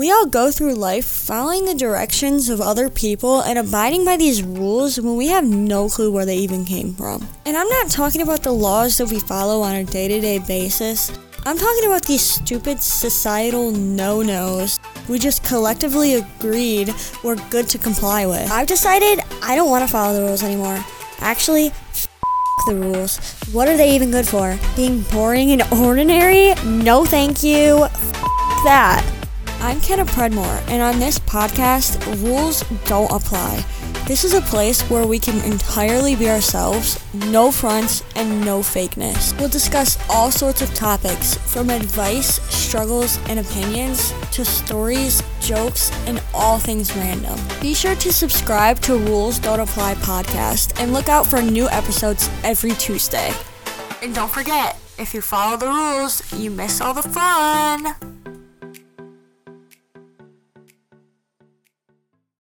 We all go through life following the directions of other people and abiding by these rules when we have no clue where they even came from. And I'm not talking about the laws that we follow on a day to day basis. I'm talking about these stupid societal no nos we just collectively agreed we're good to comply with. I've decided I don't want to follow the rules anymore. Actually, f- the rules. What are they even good for? Being boring and ordinary? No, thank you. F- that. I'm Kenna Predmore, and on this podcast, rules don't apply. This is a place where we can entirely be ourselves, no fronts, and no fakeness. We'll discuss all sorts of topics, from advice, struggles, and opinions, to stories, jokes, and all things random. Be sure to subscribe to Rules Don't Apply podcast and look out for new episodes every Tuesday. And don't forget, if you follow the rules, you miss all the fun.